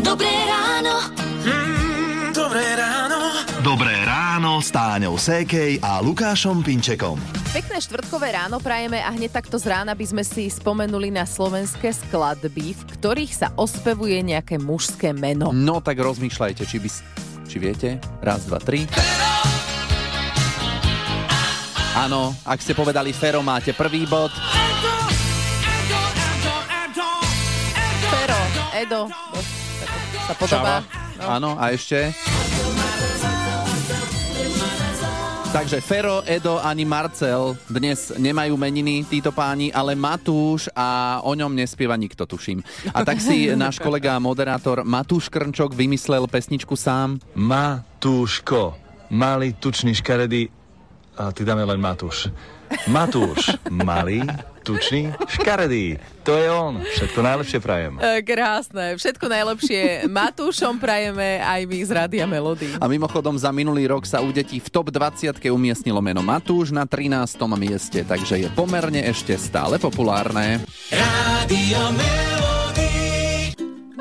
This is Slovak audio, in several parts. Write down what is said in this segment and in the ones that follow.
Dobré ráno. Mm, dobré ráno. Dobré ráno s Táňou Sékej a Lukášom Pinčekom. Pekné štvrtkové ráno prajeme a hneď takto z rána by sme si spomenuli na slovenské skladby, v ktorých sa ospevuje nejaké mužské meno. No tak rozmýšľajte, či by... Či viete? Raz, dva, tri. Áno, ak ste povedali Fero, máte prvý bod. Edo, sa podobá. No. Áno, a ešte? Takže Fero, Edo ani Marcel dnes nemajú meniny títo páni, ale Matúš a o ňom nespieva nikto, tuším. A tak si náš kolega a moderátor Matúš Krnčok vymyslel pesničku sám. Matúško. Malý, tučný, škaredý. A ty dáme len Matúš. Matúš. Malý, tučný, škaredý. To je on. Všetko najlepšie prajem. E, krásne, všetko najlepšie Matúšom prajeme aj my z Rádia Melody. A mimochodom za minulý rok sa u detí v top 20 umiestnilo meno Matúš na 13. mieste, takže je pomerne ešte stále populárne.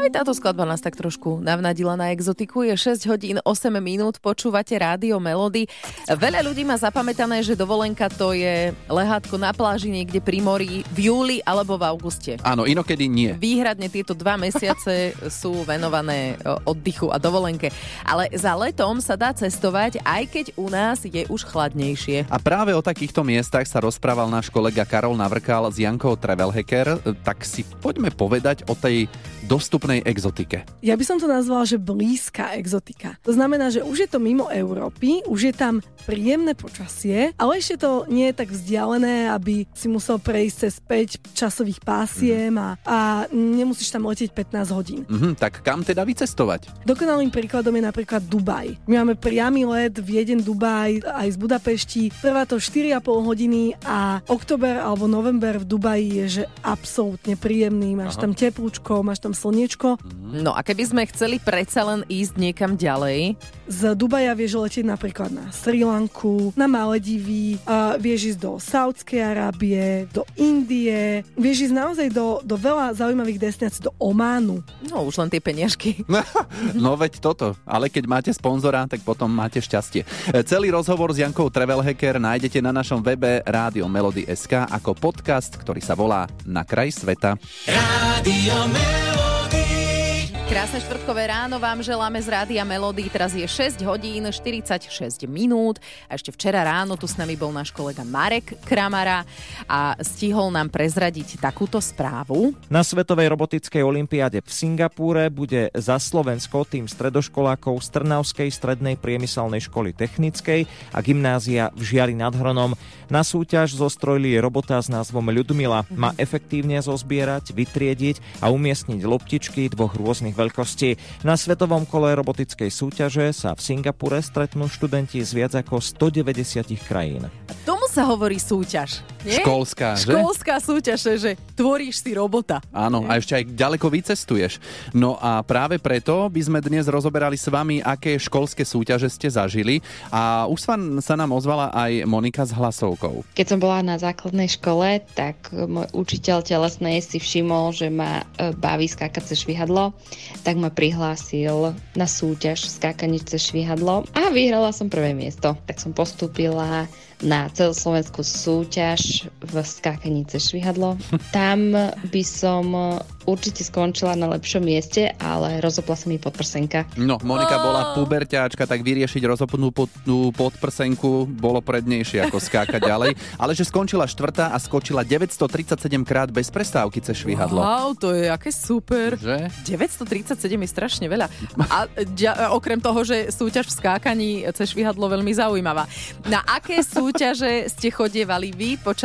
Aj táto skladba nás tak trošku navnadila na exotiku. Je 6 hodín 8 minút, počúvate rádio Melody. Veľa ľudí má zapamätané, že dovolenka to je lehátko na pláži niekde pri mori v júli alebo v auguste. Áno, inokedy nie. Výhradne tieto dva mesiace sú venované o, oddychu a dovolenke. Ale za letom sa dá cestovať, aj keď u nás je už chladnejšie. A práve o takýchto miestach sa rozprával náš kolega Karol Navrkal s Jankou Travel Hacker, tak si poďme povedať o tej dostupnej exotike. Ja by som to nazvala, že blízka exotika. To znamená, že už je to mimo Európy, už je tam príjemné počasie, ale ešte to nie je tak vzdialené, aby si musel prejsť cez 5 časových pásiem a, a nemusíš tam letieť 15 hodín. Mhm, tak kam teda vycestovať? Dokonalým príkladom je napríklad Dubaj. My máme priamy let Vieden Dubaj aj z Budapešti. Trvá to 4,5 hodiny a október alebo november v Dubaji je že absolútne príjemný. Máš tam teplúčko, máš tam slniečko. No a keby sme chceli predsa len ísť niekam ďalej, Z Dubaja vieš letieť napríklad na Sri Lanku, na Maledivy, a vieš ísť do Saudskej Arábie, do Indie, vieš ísť naozaj do, do veľa zaujímavých destinácií, do Ománu. no už len tie peniažky. No veď toto, ale keď máte sponzora, tak potom máte šťastie. Celý rozhovor s Jankou Travel Hacker nájdete na našom webe Rádio Melody SK ako podcast, ktorý sa volá Na kraj sveta. Krásne štvrtkové ráno vám želáme z Rádia Melody. Teraz je 6 hodín 46 minút. A ešte včera ráno tu s nami bol náš kolega Marek Kramara a stihol nám prezradiť takúto správu. Na Svetovej robotickej olympiáde v Singapúre bude za Slovensko tým stredoškolákov z Trnavskej strednej priemyselnej školy technickej a gymnázia v Žiari nad Hronom. Na súťaž zostrojili robota s názvom Ľudmila. Má efektívne zozbierať, vytriediť a umiestniť loptičky dvoch rôznych veľkostí. Na svetovom kole robotickej súťaže sa v Singapúre stretnú študenti z viac ako 190 krajín. Tomu sa hovorí súťaž. Nie? Školská, že? Školská súťaž, že tvoríš si robota. Áno, a ešte aj ďaleko vycestuješ. No a práve preto by sme dnes rozoberali s vami, aké školské súťaže ste zažili. A už sa, sa nám ozvala aj Monika s hlasovkou. Keď som bola na základnej škole, tak môj učiteľ telesnej si všimol, že ma e, baví skákať cez švihadlo, tak ma prihlásil na súťaž skákanie cez švihadlo a vyhrala som prvé miesto. Tak som postúpila na celoslovenskú súťaž v skákaní cez švihadlo. Tam by som určite skončila na lepšom mieste, ale rozopla sa mi podprsenka. No, Monika bola puberťáčka, tak vyriešiť rozopnutú podprsenku bolo prednejšie ako skákať ďalej. Ale že skončila štvrtá a skočila 937 krát bez prestávky cez švihadlo. Wow, to je aké super. Že? 937 je strašne veľa. A ďa, okrem toho, že súťaž v skákaní cez švihadlo veľmi zaujímavá. Na aké súťaže ste chodievali vy počas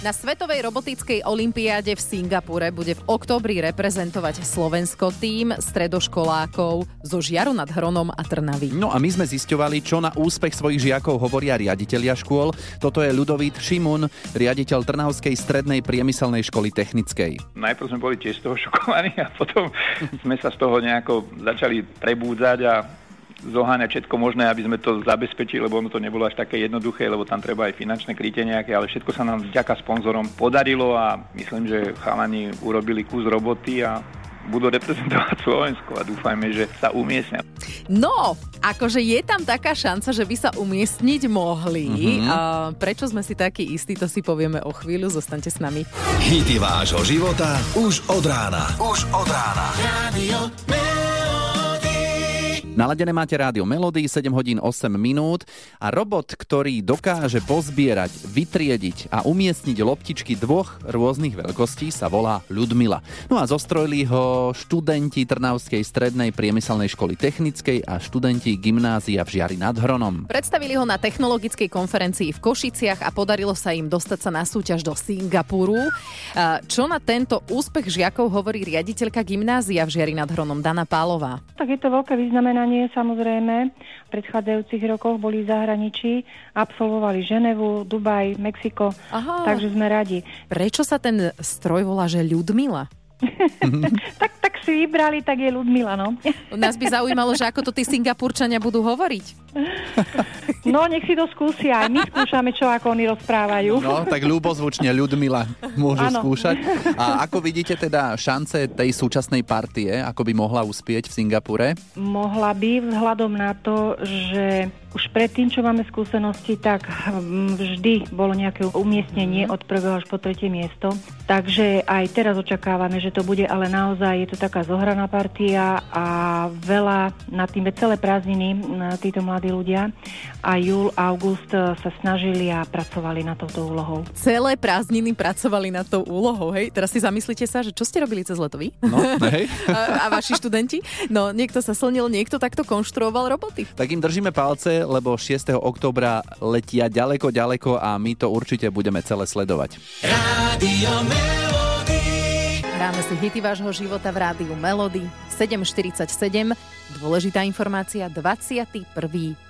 Na Svetovej robotickej olympiáde v Singapúre bude v októbri reprezentovať Slovensko tým stredoškolákov zo Žiaru nad Hronom a Trnavy. No a my sme zisťovali, čo na úspech svojich žiakov hovoria riaditeľia škôl. Toto je Ľudovít Šimun, riaditeľ Trnavskej strednej priemyselnej školy technickej. Najprv sme boli tiež z toho šokovaní a potom sme sa z toho nejako začali prebúdzať a zoháňať všetko možné, aby sme to zabezpečili, lebo ono to nebolo až také jednoduché, lebo tam treba aj finančné krytie nejaké, ale všetko sa nám vďaka sponzorom podarilo a myslím, že chalani urobili kus roboty a budú reprezentovať Slovensko a dúfajme, že sa umiestnia. No, akože je tam taká šanca, že by sa umiestniť mohli. Mhm. A prečo sme si takí istí, to si povieme o chvíľu. Zostaňte s nami. Hity vášho života už od rána. Už od rána. Naladené máte rádio Melody, 7 hodín 8 minút a robot, ktorý dokáže pozbierať, vytriediť a umiestniť loptičky dvoch rôznych veľkostí sa volá Ľudmila. No a zostrojili ho študenti Trnavskej strednej priemyselnej školy technickej a študenti gymnázia v Žiari nad Hronom. Predstavili ho na technologickej konferencii v Košiciach a podarilo sa im dostať sa na súťaž do Singapuru. Čo na tento úspech žiakov hovorí riaditeľka gymnázia v Žiari nad Hronom Dana Pálová? Tak je to veľké vyznamenanie samozrejme. V predchádzajúcich rokoch boli v zahraničí, absolvovali Ženevu, Dubaj, Mexiko, Aha. takže sme radi. Prečo sa ten stroj volá, že Ľudmila? Tak si vybrali, tak je Ludmila, no. Nás by zaujímalo, že ako to tí Singapurčania budú hovoriť. No, nech si to skúsia. Aj my skúšame, čo ako oni rozprávajú. No, tak ľubozvučne Ľudmila môžu Áno. skúšať. A ako vidíte teda šance tej súčasnej partie, ako by mohla uspieť v Singapure? Mohla by vzhľadom na to, že už predtým, čo máme skúsenosti, tak hm, vždy bolo nejaké umiestnenie od prvého až po tretie miesto. Takže aj teraz očakávame, že to bude, ale naozaj je to taká zohraná partia a veľa na tým celé prázdniny na títo mladí ľudia a júl, august e, sa snažili a pracovali na touto úlohou. Celé prázdniny pracovali na tou úlohou, hej? Teraz si zamyslíte sa, že čo ste robili cez leto vy? No, hej. A, a vaši študenti? No, niekto sa slnil, niekto takto konštruoval roboty. Tak im držíme palce, lebo 6. októbra letia ďaleko, ďaleko a my to určite budeme celé sledovať. Hráme si hity vášho života v rádiu Melody 747. Dôležitá informácia 21.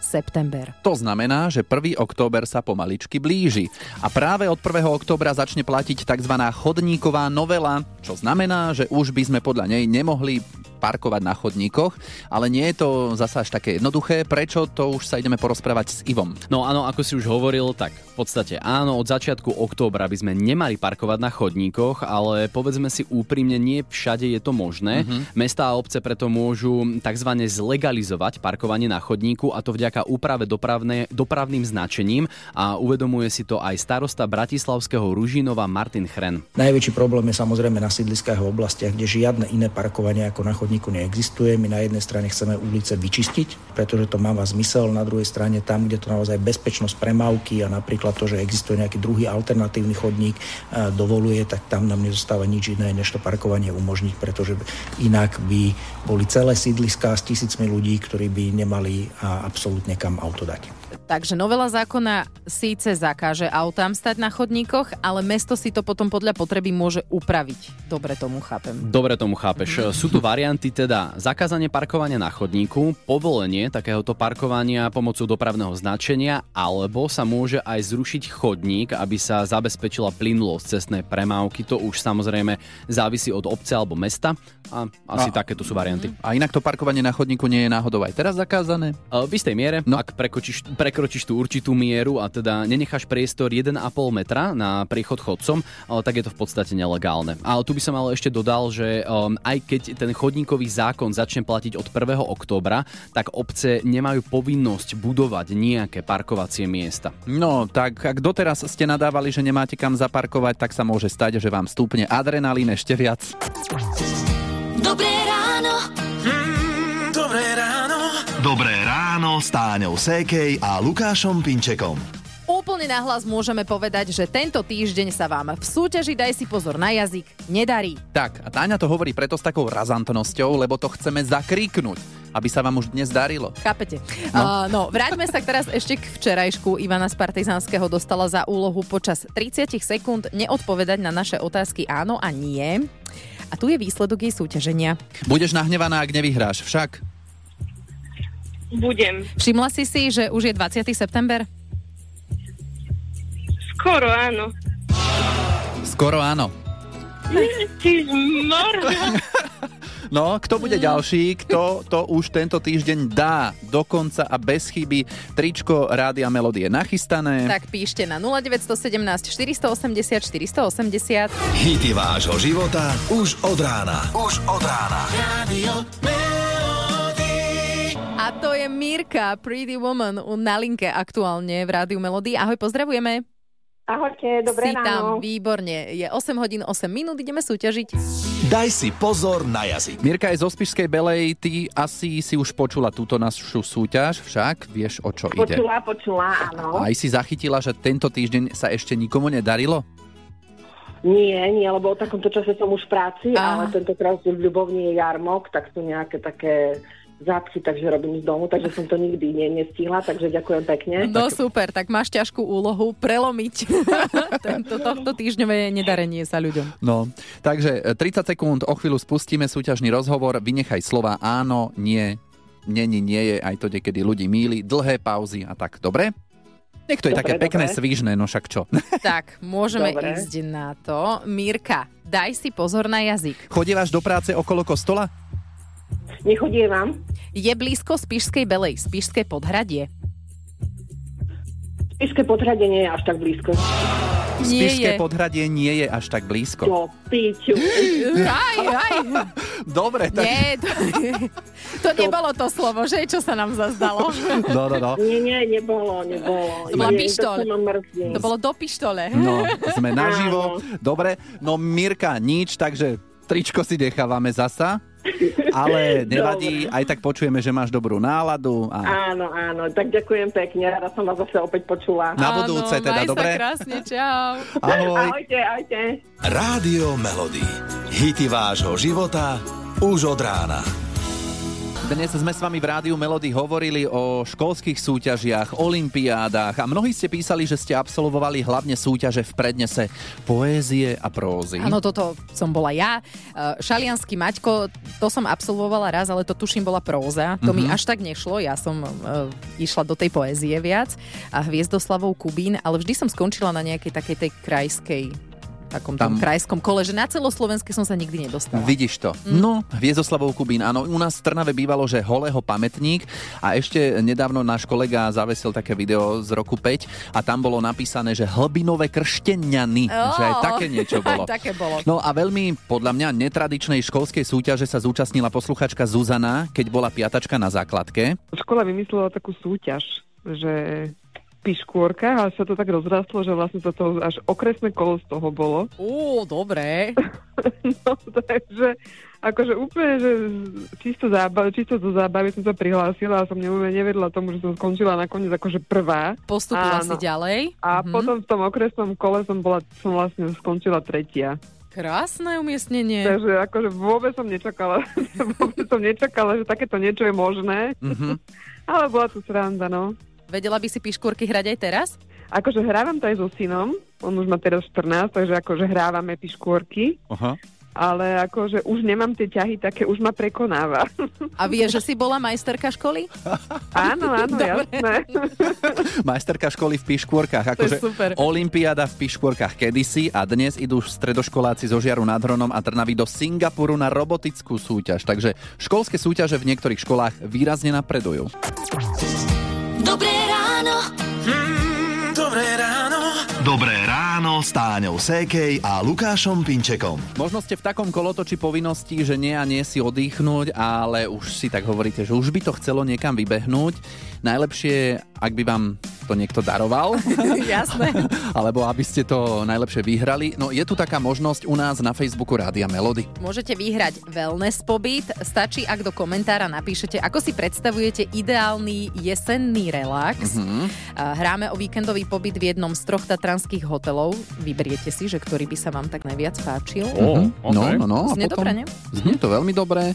september. To znamená, že 1. október sa pomaličky blíži. A práve od 1. októbra začne platiť tzv. chodníková novela, čo znamená, že už by sme podľa nej nemohli parkovať na chodníkoch, ale nie je to zasa až také jednoduché. Prečo? To už sa ideme porozprávať s Ivom. No áno, ako si už hovoril, tak v podstate áno, od začiatku októbra by sme nemali parkovať na chodníkoch, ale povedzme si úprimne, nie všade je to možné. Mhm. Mestá a obce preto môžu tzv. zlegalizovať parkovanie na chodníku a to vďaka úprave dopravné, dopravným značením a uvedomuje si to aj starosta Bratislavského Ružinova Martin Chren. Najväčší problém je samozrejme na sídliskách a oblastiach, kde žiadne iné parkovanie ako na chodníku neexistuje. My na jednej strane chceme ulice vyčistiť, pretože to má zmysel, na druhej strane tam, kde to naozaj bezpečnosť premávky a napríklad to, že existuje nejaký druhý alternatívny chodník eh, dovoluje, tak tam nám nezostáva nič iné, než to parkovanie umožniť, pretože inak by boli celé sídliská s tisícmi ľudí, ktorí by nemali absolútne kam auto dať. Takže novela zákona síce zakáže autám stať na chodníkoch, ale mesto si to potom podľa potreby môže upraviť. Dobre tomu chápem. Dobre tomu chápeš. Sú tu varianty teda zakázanie parkovania na chodníku, povolenie takéhoto parkovania pomocou dopravného značenia, alebo sa môže aj zrušiť chodník, aby sa zabezpečila plynulosť cestnej premávky. To už samozrejme závisí od obce alebo mesta a asi A- takéto sú varianty. A inak to parkovanie na chodníku nie je náhodou aj teraz zakázané? E, V istej miere, no. ak prekročíš, prekročíš tú určitú mieru a teda nenecháš priestor 1,5 metra na priechod chodcom, tak je to v podstate nelegálne. Ale tu by som ale ešte dodal, že um, aj keď ten chodníkový zákon začne platiť od 1. októbra, tak obce nemajú povinnosť budovať nejaké parkovacie miesta. No, tak ak doteraz ste nadávali, že nemáte kam zaparkovať, tak sa môže stať, že vám stúpne adrenalín ešte viac. Dobré ráno. Ráno s Táňou Sékej a Lukášom Pinčekom. Úplne nahlas môžeme povedať, že tento týždeň sa vám v súťaži Daj si pozor na jazyk nedarí. Tak, a Táňa to hovorí preto s takou razantnosťou, lebo to chceme zakríknuť, aby sa vám už dnes darilo. Chápete? No. Uh, no, vráťme sa teraz ešte k včerajšku. Ivana z Partizanského dostala za úlohu počas 30 sekúnd neodpovedať na naše otázky áno a nie. A tu je výsledok jej súťaženia. Budeš nahnevaná, ak nevyhráš, však. Budem. Všimla si si, že už je 20. september? Skoro áno. Skoro áno. No, kto bude ďalší, kto to už tento týždeň dá dokonca a bez chyby. Tričko Rádia Melodie nachystané. Tak píšte na 0917 480 480. Hity vášho života už od rána. Už od rána. To je Mirka, Pretty Woman, na linke aktuálne v Rádiu Melody. Ahoj, pozdravujeme. Ahojte, dobré si ráno. tam, výborne. Je 8 hodín 8 minút, ideme súťažiť. Daj si pozor na jazyk. Mirka je zo Spišskej Belej, ty asi si už počula túto našu súťaž, však vieš o čo ide. Počula, počula, áno. Aj si zachytila, že tento týždeň sa ešte nikomu nedarilo? Nie, nie, lebo o takomto čase som už v práci, Á. ale tentokrát v Ľubovni je jarmok, tak sú nejaké také zápchy, takže robím z domu, takže som to nikdy ne, nestihla, takže ďakujem pekne. No super, tak máš ťažkú úlohu prelomiť tento, tohto týždňové nedarenie sa ľuďom. No, takže e, 30 sekúnd, o chvíľu spustíme súťažný rozhovor, vynechaj slova áno, nie, není, nie je, aj to niekedy ľudí míli, dlhé pauzy a tak, dobre? Nech to je Dobre, také pekné, dobre. svižné, no však čo. Tak, môžeme Dobre. ísť na to. Mírka, daj si pozor na jazyk. Chodievaš do práce okolo kostola? Nechodievam. Je blízko Spišskej Belej, Spišské podhradie. Spišské podhradie nie je až tak blízko. Nie Spišské je. podhradie nie je až tak blízko. Čo, piču. Aj, aj. Dobre, tak... Nie, to, to nebolo to slovo, že? Čo sa nám zazdalo? No, no, no. Nie, nie, nebolo, nebolo. To bola pištoľ. To. To bolo do pištole. No, sme naživo. Dobre, no Mirka, nič, takže tričko si nechávame zasa. Ale nevadí, aj tak počujeme, že máš dobrú náladu. A Áno, áno, tak ďakujem pekne, rada som vás zase opäť počula. Na budúce Áno, teda, maj dobre? sa krásne, čau. ahoj. Ahojte, ahojte. Rádio Melody. Hity vášho života už od rána. Dnes sme s vami v Rádiu Melody hovorili o školských súťažiach, olimpiádach a mnohí ste písali, že ste absolvovali hlavne súťaže v prednese poézie a prózy. Áno, toto som bola ja. E, Šalianský Maťko, to som absolvovala raz, ale to tuším bola próza. To mi Mhm. až tak nešlo, ja som e, išla do tej poézie viac a Hviezdoslavou Kubín, ale vždy som skončila na nejakej takej tej krajskej takom Tam- tom krajskom kole, že na celoslovenské som sa nikdy nedostala. Vidíš to. No, Hviezdoslavou Kubín. Áno, u nás v Trnave bývalo, že holého pamätník a ešte nedávno náš kolega zavesil také video z roku 5 a tam bolo napísané, že hlbinové kršteniany. Ó, Že aj také niečo bolo. také bolo. No a veľmi, podľa mňa, netradičnej školskej súťaže sa zúčastnila posluchačka Zuzana, keď bola piatačka na základke. Škola vymyslela takú súťaž, že piškôrka, ale sa to tak rozrastlo, že vlastne to toho až okresné kolo z toho bolo. Ó, dobré. No, takže akože úplne, že čisto, zábav, čisto do zábavy som sa prihlásila a som nevedela, nevedela tomu, že som skončila nakoniec akože prvá. Postupila Áno. si ďalej. A Mhm. potom v tom okresnom kole som, bola, som vlastne skončila tretia. Krásne umiestnenie. Takže akože vôbec som nečakala, vôbec som nečakala, že takéto niečo je možné. Mhm. Ale bola to sranda, no. Vedela by si piškôrky hrať aj teraz? Akože hrávam to aj so synom, on už má teraz 14, takže akože hrávame piškôrky, Aha. ale akože už nemám tie ťahy také, už ma prekonáva. A vie, že si bola majsterka školy? áno, áno, jasné. Majsterka školy v piškôrkach. Akože. Olympiáda v piškôrkach kedysi a dnes idú stredoškoláci zo Žiaru nad Hronom a Trnavy do Singapuru na robotickú súťaž. Takže školské súťaže v niektorých školách výrazne napredujú. Dobré ráno. Mm, dobré ráno. Dobré ráno s Táňou Sékej a Lukášom Pinčekom. Možno ste v takom kolotoči povinnosti, že nie a nie si oddychnúť, ale už si tak hovoríte, že už by to chcelo niekam vybehnúť. Najlepšie, ak by vám to niekto daroval, Jasné. alebo aby ste to najlepšie vyhrali. No je tu taká možnosť u nás na Facebooku Rádia Melody. Môžete vyhrať wellness pobyt. Stačí, ak do komentára napíšete, ako si predstavujete ideálny jesenný relax. Mhm. A Hráme o víkendový pobyt v jednom z troch tatranských hotelov. Vyberiete si, že ktorý by sa vám tak najviac páčil. Mhm. No, no, no. a Znie potom- dobre, nie? Znie to veľmi dobre.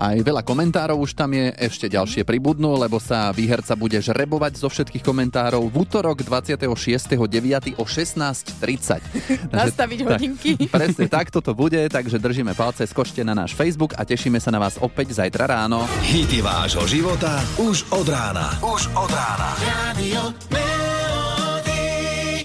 Aj veľa komentárov už tam je, ešte ďalšie pribudnú, lebo sa výherca bude žrebovať zo všetkých komentárov v útorok 26.9. o 16.30. Takže Nastaviť tak, hodinky. Presne tak toto bude, takže držíme palce, skočte na náš Facebook a tešíme sa na vás opäť zajtra ráno. Hity vášho života už od rána. Už od rána. Radio